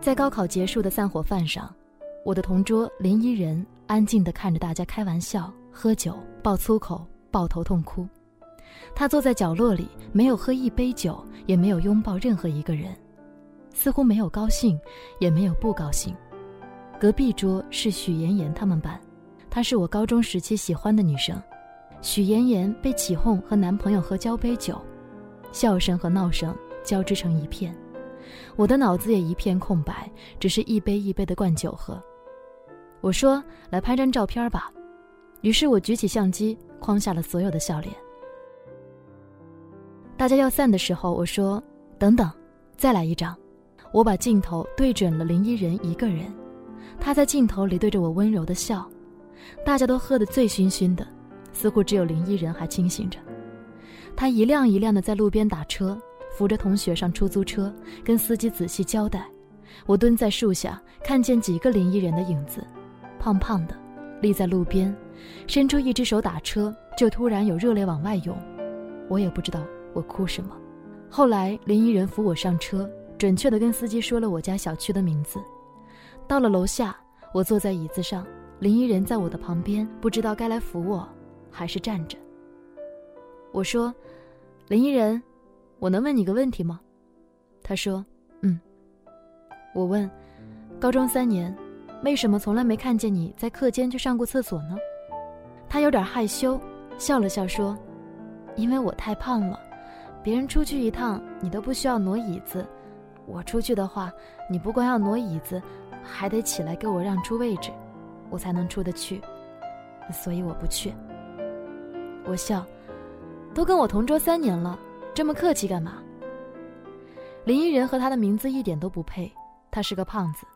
在高考结束的散伙饭上，我的同桌林依人安静地看着大家开玩笑、喝酒、爆粗口、抱头痛哭。他坐在角落里，没有喝一杯酒，也没有拥抱任何一个人，似乎没有高兴，也没有不高兴。隔壁桌是许妍妍他们班，她是我高中时期喜欢的女生。许妍妍被起哄和男朋友喝交杯酒，笑声和闹声交织成一片。我的脑子也一片空白，只是一杯一杯的灌酒喝。我说：“来拍张照片吧。”于是我举起相机，框下了所有的笑脸。大家要散的时候，我说：“等等，再来一张。”我把镜头对准了林依人一个人，他在镜头里对着我温柔的笑。大家都喝得醉醺醺的，似乎只有林依人还清醒着。他一辆一辆的在路边打车。扶着同学上出租车，跟司机仔细交代。我蹲在树下，看见几个林依人的影子，胖胖的，立在路边，伸出一只手打车，就突然有热泪往外涌。我也不知道我哭什么。后来林依人扶我上车，准确的跟司机说了我家小区的名字。到了楼下，我坐在椅子上，林依人在我的旁边，不知道该来扶我，还是站着。我说：“林依人。”我能问你个问题吗？他说：“嗯。”我问：“高中三年，为什么从来没看见你在课间去上过厕所呢？”他有点害羞，笑了笑说：“因为我太胖了，别人出去一趟你都不需要挪椅子，我出去的话，你不光要挪椅子，还得起来给我让出位置，我才能出得去，所以我不去。”我笑：“都跟我同桌三年了。”这么客气干嘛？林依人和他的名字一点都不配，他是个胖子。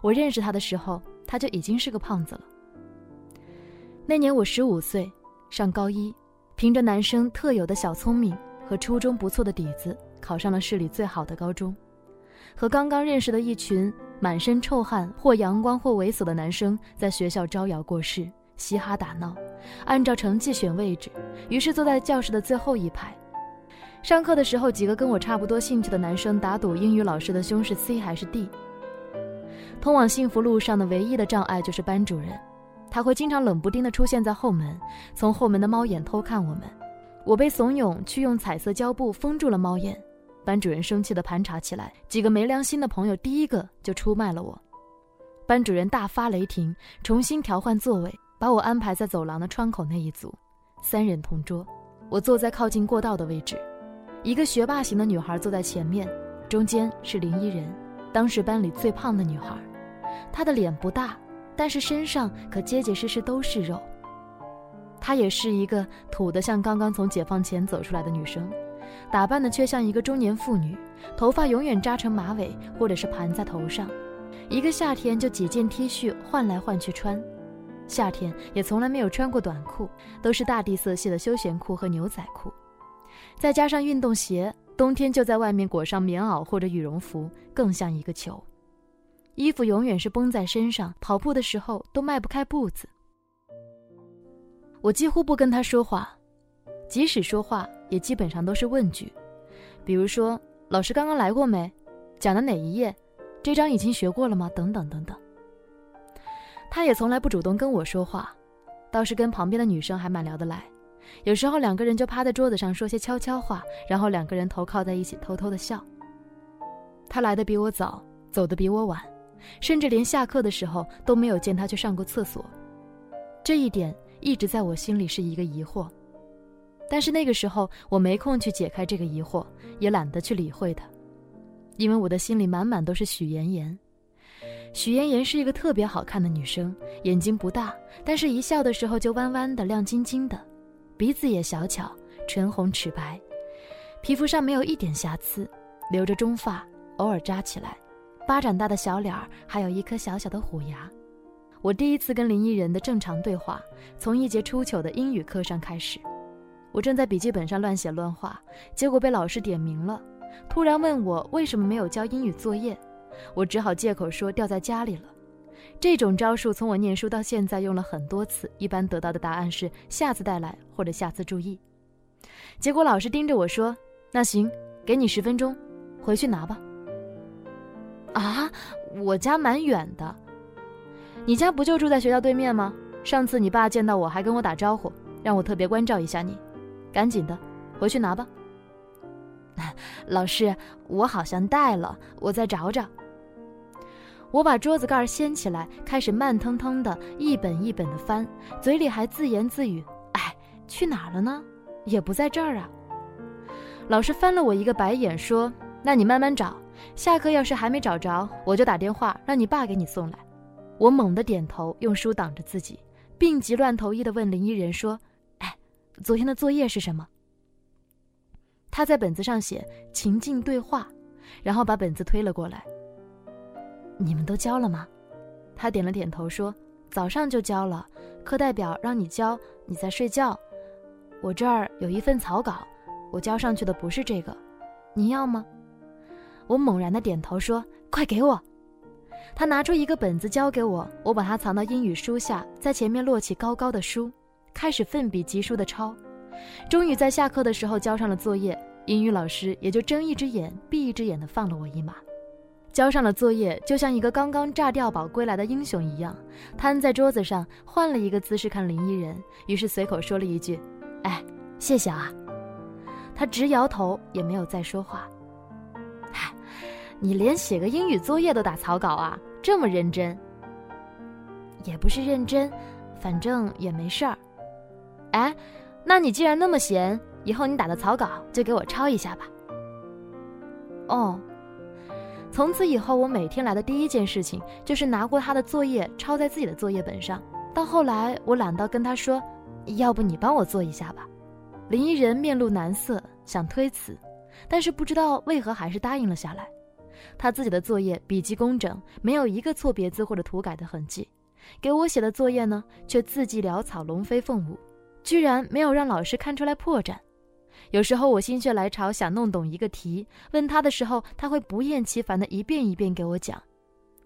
我认识他的时候，他就已经是个胖子了。那年我十五岁，上高一，凭着男生特有的小聪明和初中不错的底子，考上了市里最好的高中。和刚刚认识的一群满身臭汗、或阳光或猥琐的男生，在学校招摇过市、嘻哈打闹，按照成绩选位置，于是坐在教室的最后一排。上课的时候，几个跟我差不多兴趣的男生打赌英语老师的胸是 C 还是 D。通往幸福路上的唯一的障碍就是班主任，他会经常冷不丁地出现在后门，从后门的猫眼偷看我们。我被怂恿去用彩色胶布封住了猫眼，班主任生气地盘查起来，几个没良心的朋友第一个就出卖了我。班主任大发雷霆，重新调换座位，把我安排在走廊的窗口那一组，三人同桌，我坐在靠近过道的位置。一个学霸型的女孩坐在前面，中间是林依人，当时班里最胖的女孩。她的脸不大，但是身上可结结实实都是肉。她也是一个土得像刚刚从解放前走出来的女生，打扮的却像一个中年妇女，头发永远扎成马尾或者是盘在头上，一个夏天就几件 T 恤换来换去穿，夏天也从来没有穿过短裤，都是大地色系的休闲裤和牛仔裤。再加上运动鞋，冬天就在外面裹上棉袄或者羽绒服，更像一个球。衣服永远是绷在身上，跑步的时候都迈不开步子。我几乎不跟他说话，即使说话，也基本上都是问句，比如说：“老师刚刚来过没？讲的哪一页？这章已经学过了吗？”等等等等。他也从来不主动跟我说话，倒是跟旁边的女生还蛮聊得来。有时候两个人就趴在桌子上说些悄悄话，然后两个人头靠在一起偷偷的笑。他来的比我早，走的比我晚，甚至连下课的时候都没有见他去上过厕所。这一点一直在我心里是一个疑惑，但是那个时候我没空去解开这个疑惑，也懒得去理会他，因为我的心里满满都是许妍妍。许妍妍是一个特别好看的女生，眼睛不大，但是一笑的时候就弯弯的、亮晶晶的。鼻子也小巧，唇红齿白，皮肤上没有一点瑕疵，留着中发，偶尔扎起来，巴掌大的小脸儿，还有一颗小小的虎牙。我第一次跟林依人的正常对话，从一节初秋的英语课上开始。我正在笔记本上乱写乱画，结果被老师点名了，突然问我为什么没有交英语作业，我只好借口说掉在家里了。这种招数从我念书到现在用了很多次，一般得到的答案是下次带来或者下次注意。结果老师盯着我说：“那行，给你十分钟，回去拿吧。”啊，我家蛮远的。你家不就住在学校对面吗？上次你爸见到我还跟我打招呼，让我特别关照一下你。赶紧的，回去拿吧。老师，我好像带了，我再找找。我把桌子盖掀起来，开始慢腾腾的一本一本的翻，嘴里还自言自语：“哎，去哪儿了呢？也不在这儿啊。”老师翻了我一个白眼，说：“那你慢慢找，下课要是还没找着，我就打电话让你爸给你送来。”我猛地点头，用书挡着自己，病急乱投医地问林依人说：“哎，昨天的作业是什么？”他在本子上写情境对话，然后把本子推了过来。你们都交了吗？他点了点头说：“早上就交了，课代表让你交，你在睡觉。我这儿有一份草稿，我交上去的不是这个，你要吗？”我猛然的点头说：“快给我！”他拿出一个本子交给我，我把它藏到英语书下，在前面摞起高高的书，开始奋笔疾书的抄。终于在下课的时候交上了作业，英语老师也就睁一只眼闭一只眼的放了我一马。交上了作业，就像一个刚刚炸碉堡归来的英雄一样，瘫在桌子上，换了一个姿势看林依人，于是随口说了一句：“哎，谢谢啊。”他直摇头，也没有再说话。嗨，你连写个英语作业都打草稿啊？这么认真？也不是认真，反正也没事儿。哎，那你既然那么闲，以后你打的草稿就给我抄一下吧。哦。从此以后，我每天来的第一件事情就是拿过他的作业抄在自己的作业本上。到后来，我懒到跟他说：“要不你帮我做一下吧。”林依人面露难色，想推辞，但是不知道为何还是答应了下来。他自己的作业笔迹工整，没有一个错别字或者涂改的痕迹；给我写的作业呢，却字迹潦草，龙飞凤舞，居然没有让老师看出来破绽。有时候我心血来潮想弄懂一个题，问他的时候，他会不厌其烦的一遍一遍给我讲。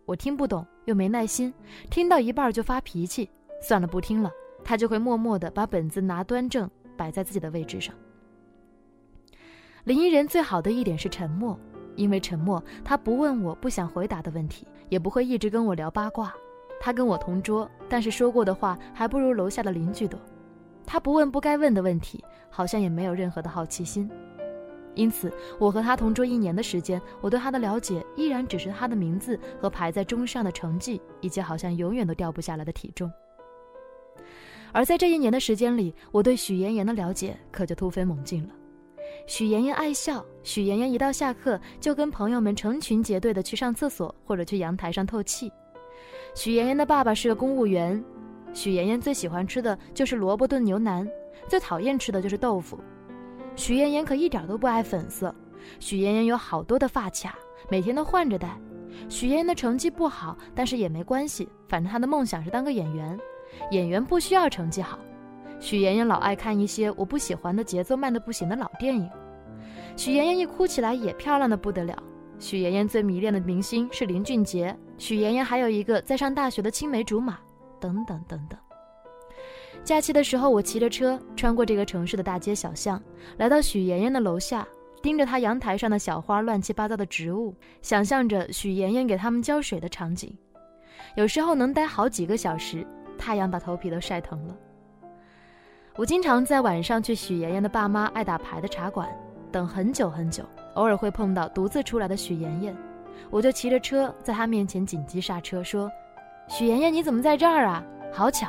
我听不懂又没耐心，听到一半就发脾气，算了不听了。他就会默默的把本子拿端正，摆在自己的位置上。林依人最好的一点是沉默，因为沉默，他不问我不想回答的问题，也不会一直跟我聊八卦。他跟我同桌，但是说过的话还不如楼下的邻居多。他不问不该问的问题，好像也没有任何的好奇心，因此我和他同桌一年的时间，我对他的了解依然只是他的名字和排在中上的成绩，以及好像永远都掉不下来的体重。而在这一年的时间里，我对许妍妍的了解可就突飞猛进了。许妍妍爱笑，许妍妍一到下课就跟朋友们成群结队的去上厕所或者去阳台上透气。许妍妍的爸爸是个公务员。许妍妍最喜欢吃的就是萝卜炖牛腩，最讨厌吃的就是豆腐。许妍妍可一点都不爱粉色。许妍妍有好多的发卡，每天都换着戴。许妍妍的成绩不好，但是也没关系，反正她的梦想是当个演员。演员不需要成绩好。许妍妍老爱看一些我不喜欢的、节奏慢的不行的老电影。许妍妍一哭起来也漂亮的不得了。许妍妍最迷恋的明星是林俊杰。许妍妍还有一个在上大学的青梅竹马。等等等等。假期的时候，我骑着车穿过这个城市的大街小巷，来到许妍妍的楼下，盯着她阳台上的小花、乱七八糟的植物，想象着许妍妍给他们浇水的场景。有时候能待好几个小时，太阳把头皮都晒疼了。我经常在晚上去许妍妍的爸妈爱打牌的茶馆等很久很久，偶尔会碰到独自出来的许妍妍，我就骑着车在她面前紧急刹车，说。许妍妍，你怎么在这儿啊？好巧。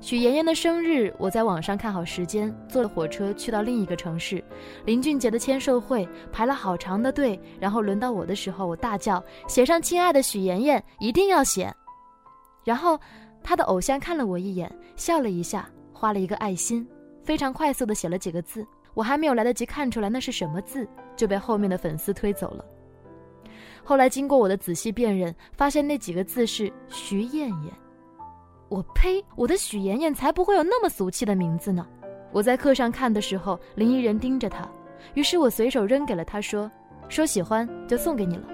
许妍妍的生日，我在网上看好时间，坐了火车去到另一个城市。林俊杰的签售会排了好长的队，然后轮到我的时候，我大叫：“写上亲爱的许妍妍，一定要写！”然后他的偶像看了我一眼，笑了一下，画了一个爱心，非常快速的写了几个字。我还没有来得及看出来那是什么字，就被后面的粉丝推走了。后来经过我的仔细辨认，发现那几个字是徐艳艳。我呸！我的许妍妍才不会有那么俗气的名字呢。我在课上看的时候，林依人盯着他，于是我随手扔给了他，说：“说喜欢就送给你了。”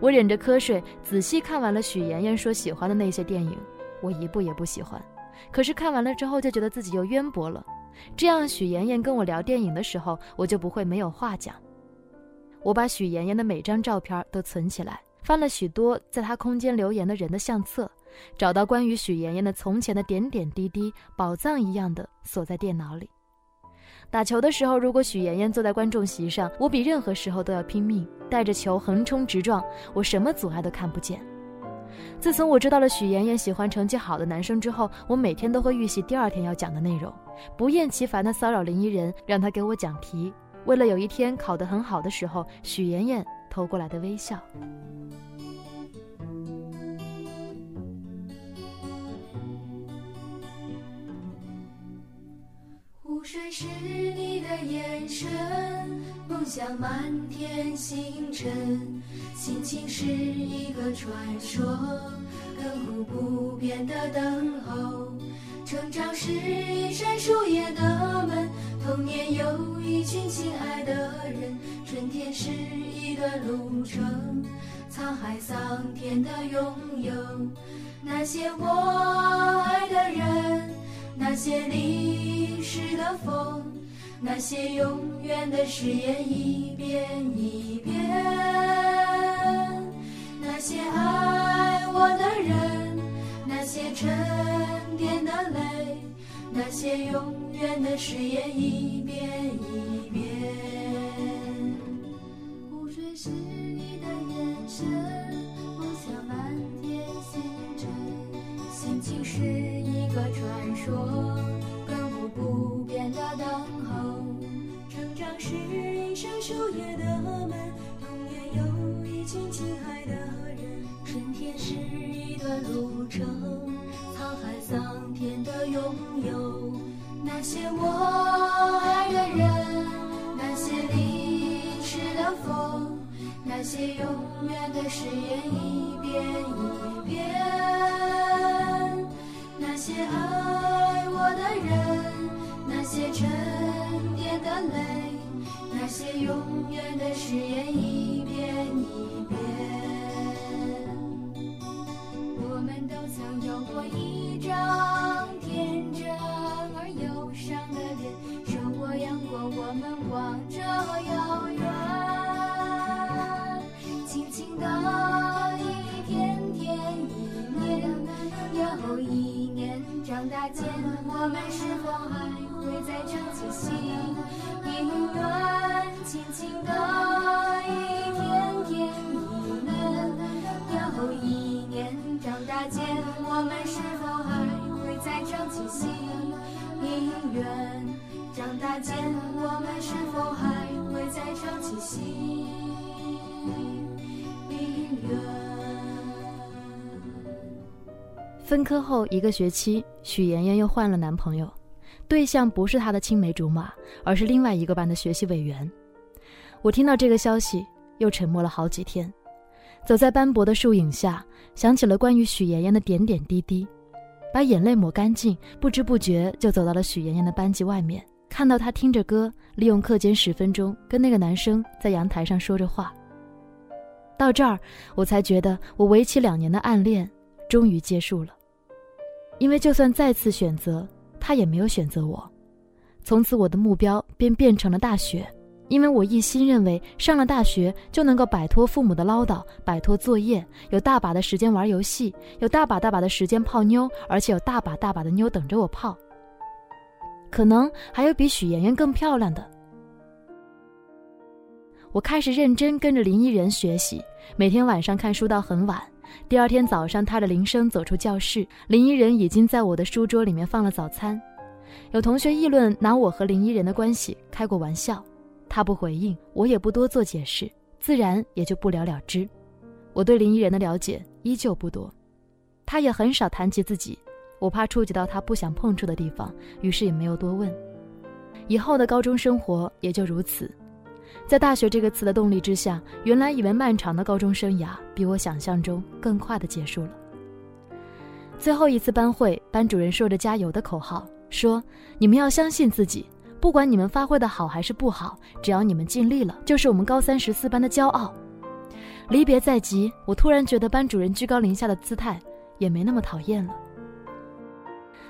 我忍着瞌睡，仔细看完了许妍妍说喜欢的那些电影，我一部也不喜欢。可是看完了之后，就觉得自己又渊博了。这样许妍妍跟我聊电影的时候，我就不会没有话讲。我把许妍妍的每张照片都存起来，翻了许多在她空间留言的人的相册，找到关于许妍妍的从前的点点滴滴，宝藏一样的锁在电脑里。打球的时候，如果许妍妍坐在观众席上，我比任何时候都要拼命，带着球横冲直撞，我什么阻碍都看不见。自从我知道了许妍妍喜欢成绩好的男生之后，我每天都会预习第二天要讲的内容，不厌其烦地骚扰林依人，让他给我讲题。为了有一天考得很好的时候，许妍妍投过来的微笑。湖水是你的眼神，梦想满天星辰，心情是一个传说，亘古不变的等候。成长是一扇树叶的，童年有一群亲爱的人，春天是一段路程，沧海桑田的拥有。那些我爱的人，那些淋湿的风，那些永远的誓言一遍一遍，那些爱我的人，那些沉。淀的泪，那些永远的誓言一遍一遍。湖水是你的眼神，梦想满天星辰，心情是一个传说，亘古不变的等候。成长是一扇树叶的门，童年有一群亲爱的人，春天是一段路程。沧海桑田的拥有，那些我爱的人，那些淋湿的风，那些永远的誓言一遍一遍，那些爱我的人，那些沉淀的泪，那些永远的誓言一遍一遍，我们都曾有过一。张分科后一个学期，许妍妍又换了男朋友，对象不是她的青梅竹马，而是另外一个班的学习委员。我听到这个消息，又沉默了好几天。走在斑驳的树影下，想起了关于许妍妍的点点滴滴。把眼泪抹干净，不知不觉就走到了许妍妍的班级外面，看到她听着歌，利用课间十分钟跟那个男生在阳台上说着话。到这儿，我才觉得我为期两年的暗恋终于结束了，因为就算再次选择，他也没有选择我，从此我的目标便变成了大学。因为我一心认为上了大学就能够摆脱父母的唠叨，摆脱作业，有大把的时间玩游戏，有大把大把的时间泡妞，而且有大把大把的妞等着我泡。可能还有比许妍妍更漂亮的。我开始认真跟着林依人学习，每天晚上看书到很晚。第二天早上，踏着铃声走出教室，林依人已经在我的书桌里面放了早餐。有同学议论拿我和林依人的关系开过玩笑。他不回应，我也不多做解释，自然也就不了了之。我对林依人的了解依旧不多，他也很少谈及自己，我怕触及到他不想碰触的地方，于是也没有多问。以后的高中生活也就如此，在大学这个词的动力之下，原来以为漫长的高中生涯，比我想象中更快的结束了。最后一次班会，班主任说着加油的口号，说：“你们要相信自己。”不管你们发挥的好还是不好，只要你们尽力了，就是我们高三十四班的骄傲。离别在即，我突然觉得班主任居高临下的姿态也没那么讨厌了。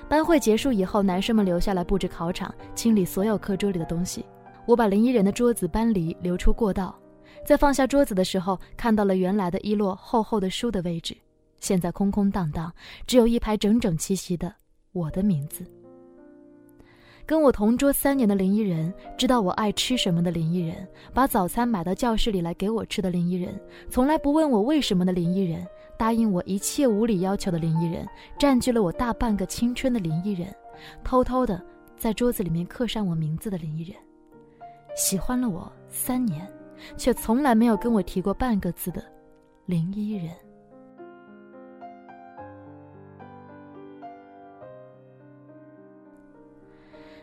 班会结束以后，男生们留下来布置考场，清理所有课桌里的东西。我把林依人的桌子搬离，留出过道。在放下桌子的时候，看到了原来的一摞厚厚的书的位置，现在空空荡荡，只有一排整整齐齐的我的名字。跟我同桌三年的林依人，知道我爱吃什么的林依人，把早餐买到教室里来给我吃的林依人，从来不问我为什么的林依人，答应我一切无理要求的林依人，占据了我大半个青春的林依人，偷偷的在桌子里面刻上我名字的林依人，喜欢了我三年，却从来没有跟我提过半个字的林依人。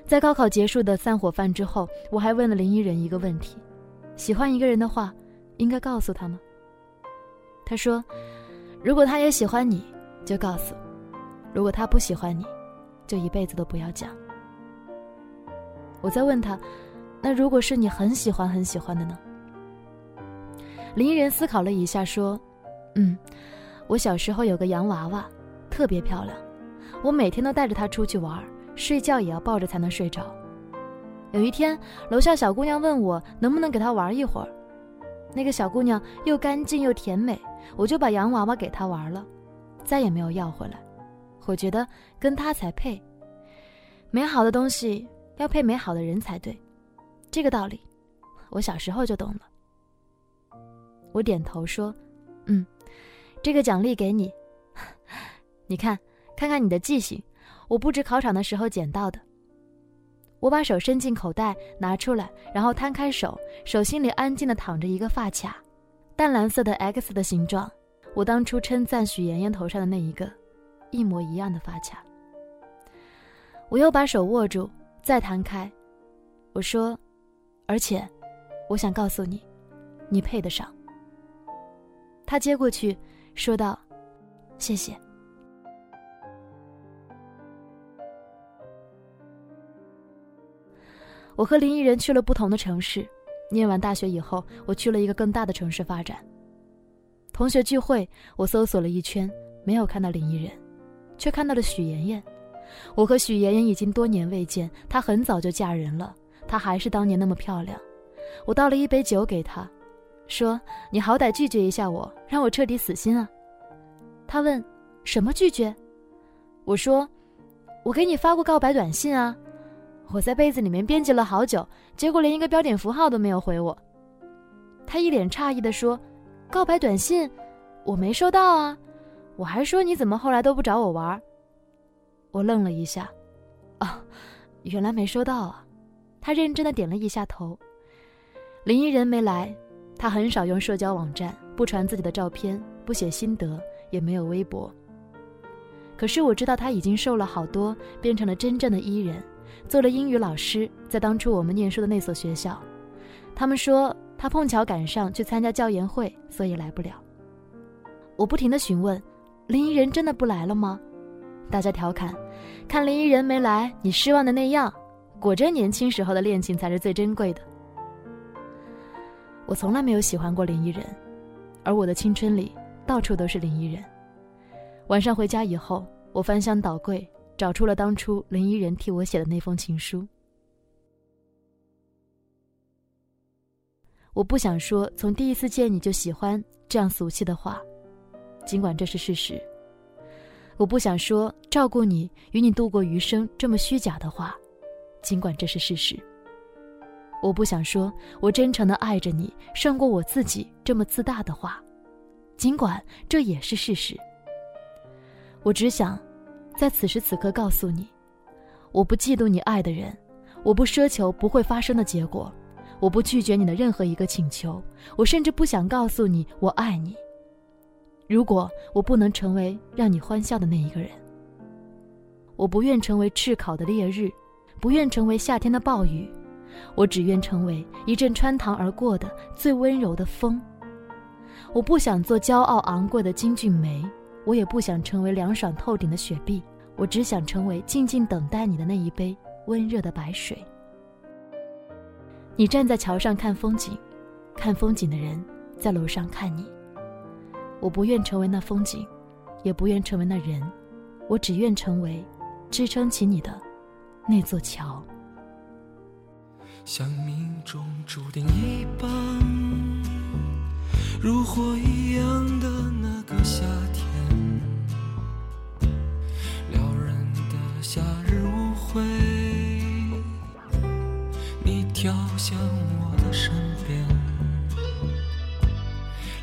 在高考结束的散伙饭之后，我还问了林依人一个问题：喜欢一个人的话，应该告诉他吗？他说：“如果他也喜欢你，就告诉；如果他不喜欢你，就一辈子都不要讲。”我再问他：“那如果是你很喜欢很喜欢的呢？”林依人思考了一下，说：“嗯，我小时候有个洋娃娃，特别漂亮，我每天都带着它出去玩。”睡觉也要抱着才能睡着。有一天，楼下小姑娘问我能不能给她玩一会儿。那个小姑娘又干净又甜美，我就把洋娃娃给她玩了，再也没有要回来。我觉得跟她才配。美好的东西要配美好的人才对，这个道理，我小时候就懂了。我点头说：“嗯，这个奖励给你，你看，看看你的记性。”我布置考场的时候捡到的。我把手伸进口袋，拿出来，然后摊开手，手心里安静的躺着一个发卡，淡蓝色的 X 的形状，我当初称赞许妍妍头上的那一个，一模一样的发卡。我又把手握住，再摊开，我说，而且，我想告诉你，你配得上。他接过去，说道：“谢谢。”我和林依人去了不同的城市。念完大学以后，我去了一个更大的城市发展。同学聚会，我搜索了一圈，没有看到林依人，却看到了许妍妍。我和许妍妍已经多年未见，她很早就嫁人了，她还是当年那么漂亮。我倒了一杯酒给她，说：“你好歹拒绝一下我，让我彻底死心啊。”她问：“什么拒绝？”我说：“我给你发过告白短信啊。”我在被子里面编辑了好久，结果连一个标点符号都没有回我。他一脸诧异地说：“告白短信，我没收到啊！我还说你怎么后来都不找我玩。”我愣了一下，啊，原来没收到啊！他认真的点了一下头。林依人没来，他很少用社交网站，不传自己的照片，不写心得，也没有微博。可是我知道他已经瘦了好多，变成了真正的伊人。做了英语老师，在当初我们念书的那所学校，他们说他碰巧赶上去参加教研会，所以来不了。我不停的询问，林依人真的不来了吗？大家调侃，看林依人没来，你失望的那样，果真年轻时候的恋情才是最珍贵的。我从来没有喜欢过林依人，而我的青春里到处都是林依人。晚上回家以后，我翻箱倒柜。找出了当初林依人替我写的那封情书。我不想说从第一次见你就喜欢这样俗气的话，尽管这是事实。我不想说照顾你与你度过余生这么虚假的话，尽管这是事实。我不想说我真诚的爱着你胜过我自己这么自大的话，尽管这也是事实。我只想。在此时此刻，告诉你，我不嫉妒你爱的人，我不奢求不会发生的结果，我不拒绝你的任何一个请求，我甚至不想告诉你我爱你。如果我不能成为让你欢笑的那一个人，我不愿成为炙烤的烈日，不愿成为夏天的暴雨，我只愿成为一阵穿堂而过的最温柔的风。我不想做骄傲昂贵的金骏眉。我也不想成为凉爽透顶的雪碧，我只想成为静静等待你的那一杯温热的白水。你站在桥上看风景，看风景的人在楼上看你。我不愿成为那风景，也不愿成为那人，我只愿成为支撑起你的那座桥。像命中注定一般。如火一样的那个夏天，撩人的夏日舞会，你跳向我的身边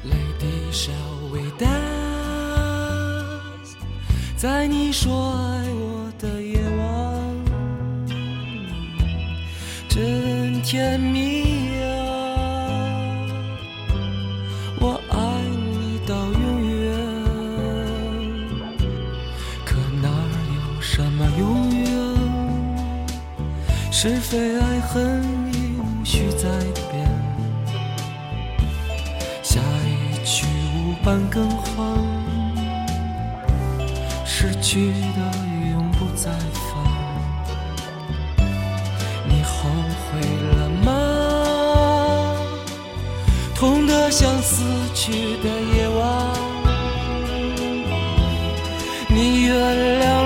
，Lady shall we dance？在你说爱我甜蜜呀、啊，我爱你到永远，可哪有什么永远？是非爱恨已无需再辩，下一句无伴更换，失去的永不再。痛得像死去的夜晚，你原谅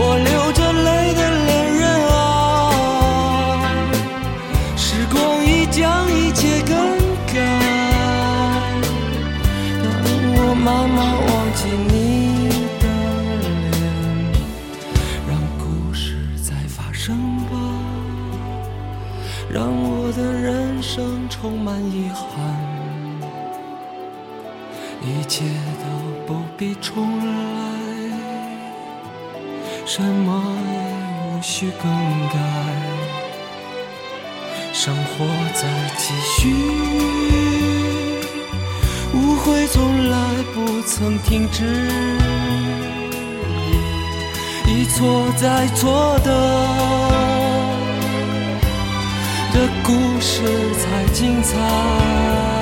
我流着泪的恋人啊，时光已将一切更改。当我慢慢忘记你的脸，让故事再发生吧，让我的人生充满遗憾，一切都不必重来。什么也无需更改，生活在继续，误会从来不曾停止，一错再错的。的故事才精彩。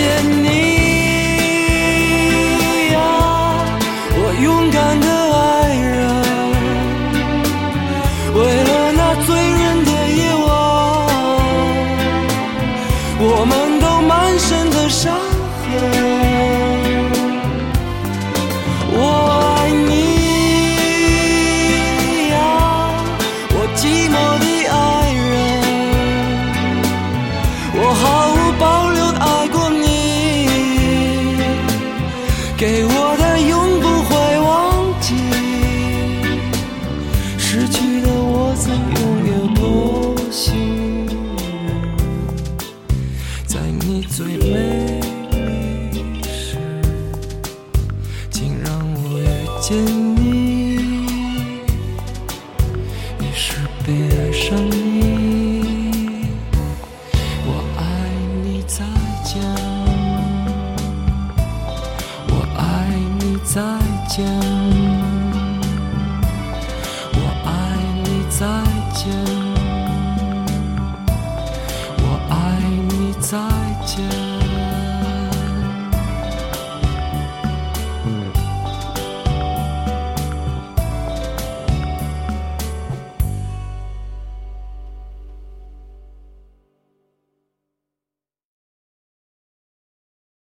见你。